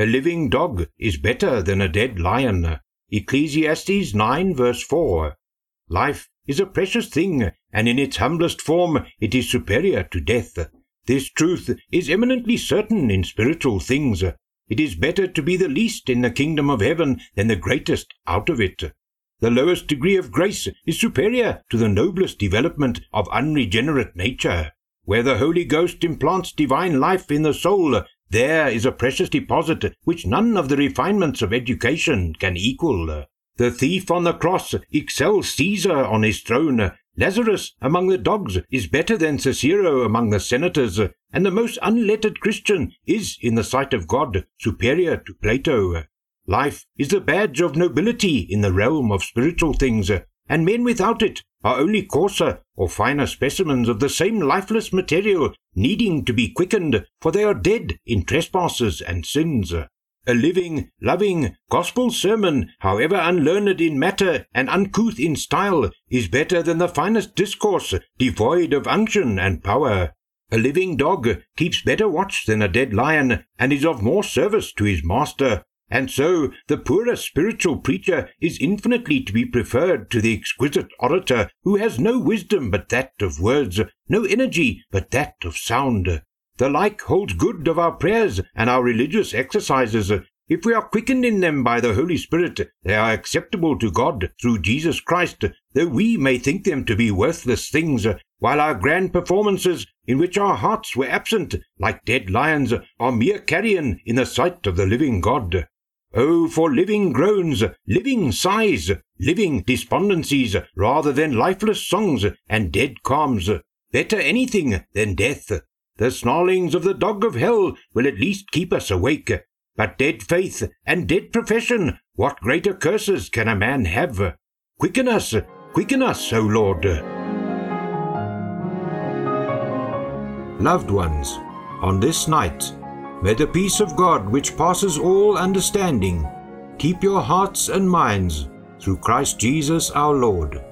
A living dog is better than a dead lion. Ecclesiastes 9 verse 4. Life is a precious thing, and in its humblest form it is superior to death. This truth is eminently certain in spiritual things. It is better to be the least in the kingdom of heaven than the greatest out of it. The lowest degree of grace is superior to the noblest development of unregenerate nature. Where the Holy Ghost implants divine life in the soul, there is a precious deposit which none of the refinements of education can equal. The thief on the cross excels Caesar on his throne. Lazarus among the dogs is better than Cicero among the senators, and the most unlettered Christian is, in the sight of God, superior to Plato. Life is the badge of nobility in the realm of spiritual things, and men without it are only coarser or finer specimens of the same lifeless material needing to be quickened, for they are dead in trespasses and sins. A living, loving, gospel sermon, however unlearned in matter and uncouth in style, is better than the finest discourse, devoid of unction and power. A living dog keeps better watch than a dead lion, and is of more service to his master. And so the poorer spiritual preacher is infinitely to be preferred to the exquisite orator who has no wisdom but that of words, no energy but that of sound. The like holds good of our prayers and our religious exercises. If we are quickened in them by the Holy Spirit, they are acceptable to God through Jesus Christ, though we may think them to be worthless things, while our grand performances, in which our hearts were absent, like dead lions, are mere carrion in the sight of the living God. Oh, for living groans, living sighs, living despondencies, rather than lifeless songs and dead calms. Better anything than death. The snarlings of the dog of hell will at least keep us awake. But dead faith and dead profession, what greater curses can a man have? Quicken us, quicken us, O Lord. Loved ones, on this night, May the peace of God, which passes all understanding, keep your hearts and minds through Christ Jesus our Lord.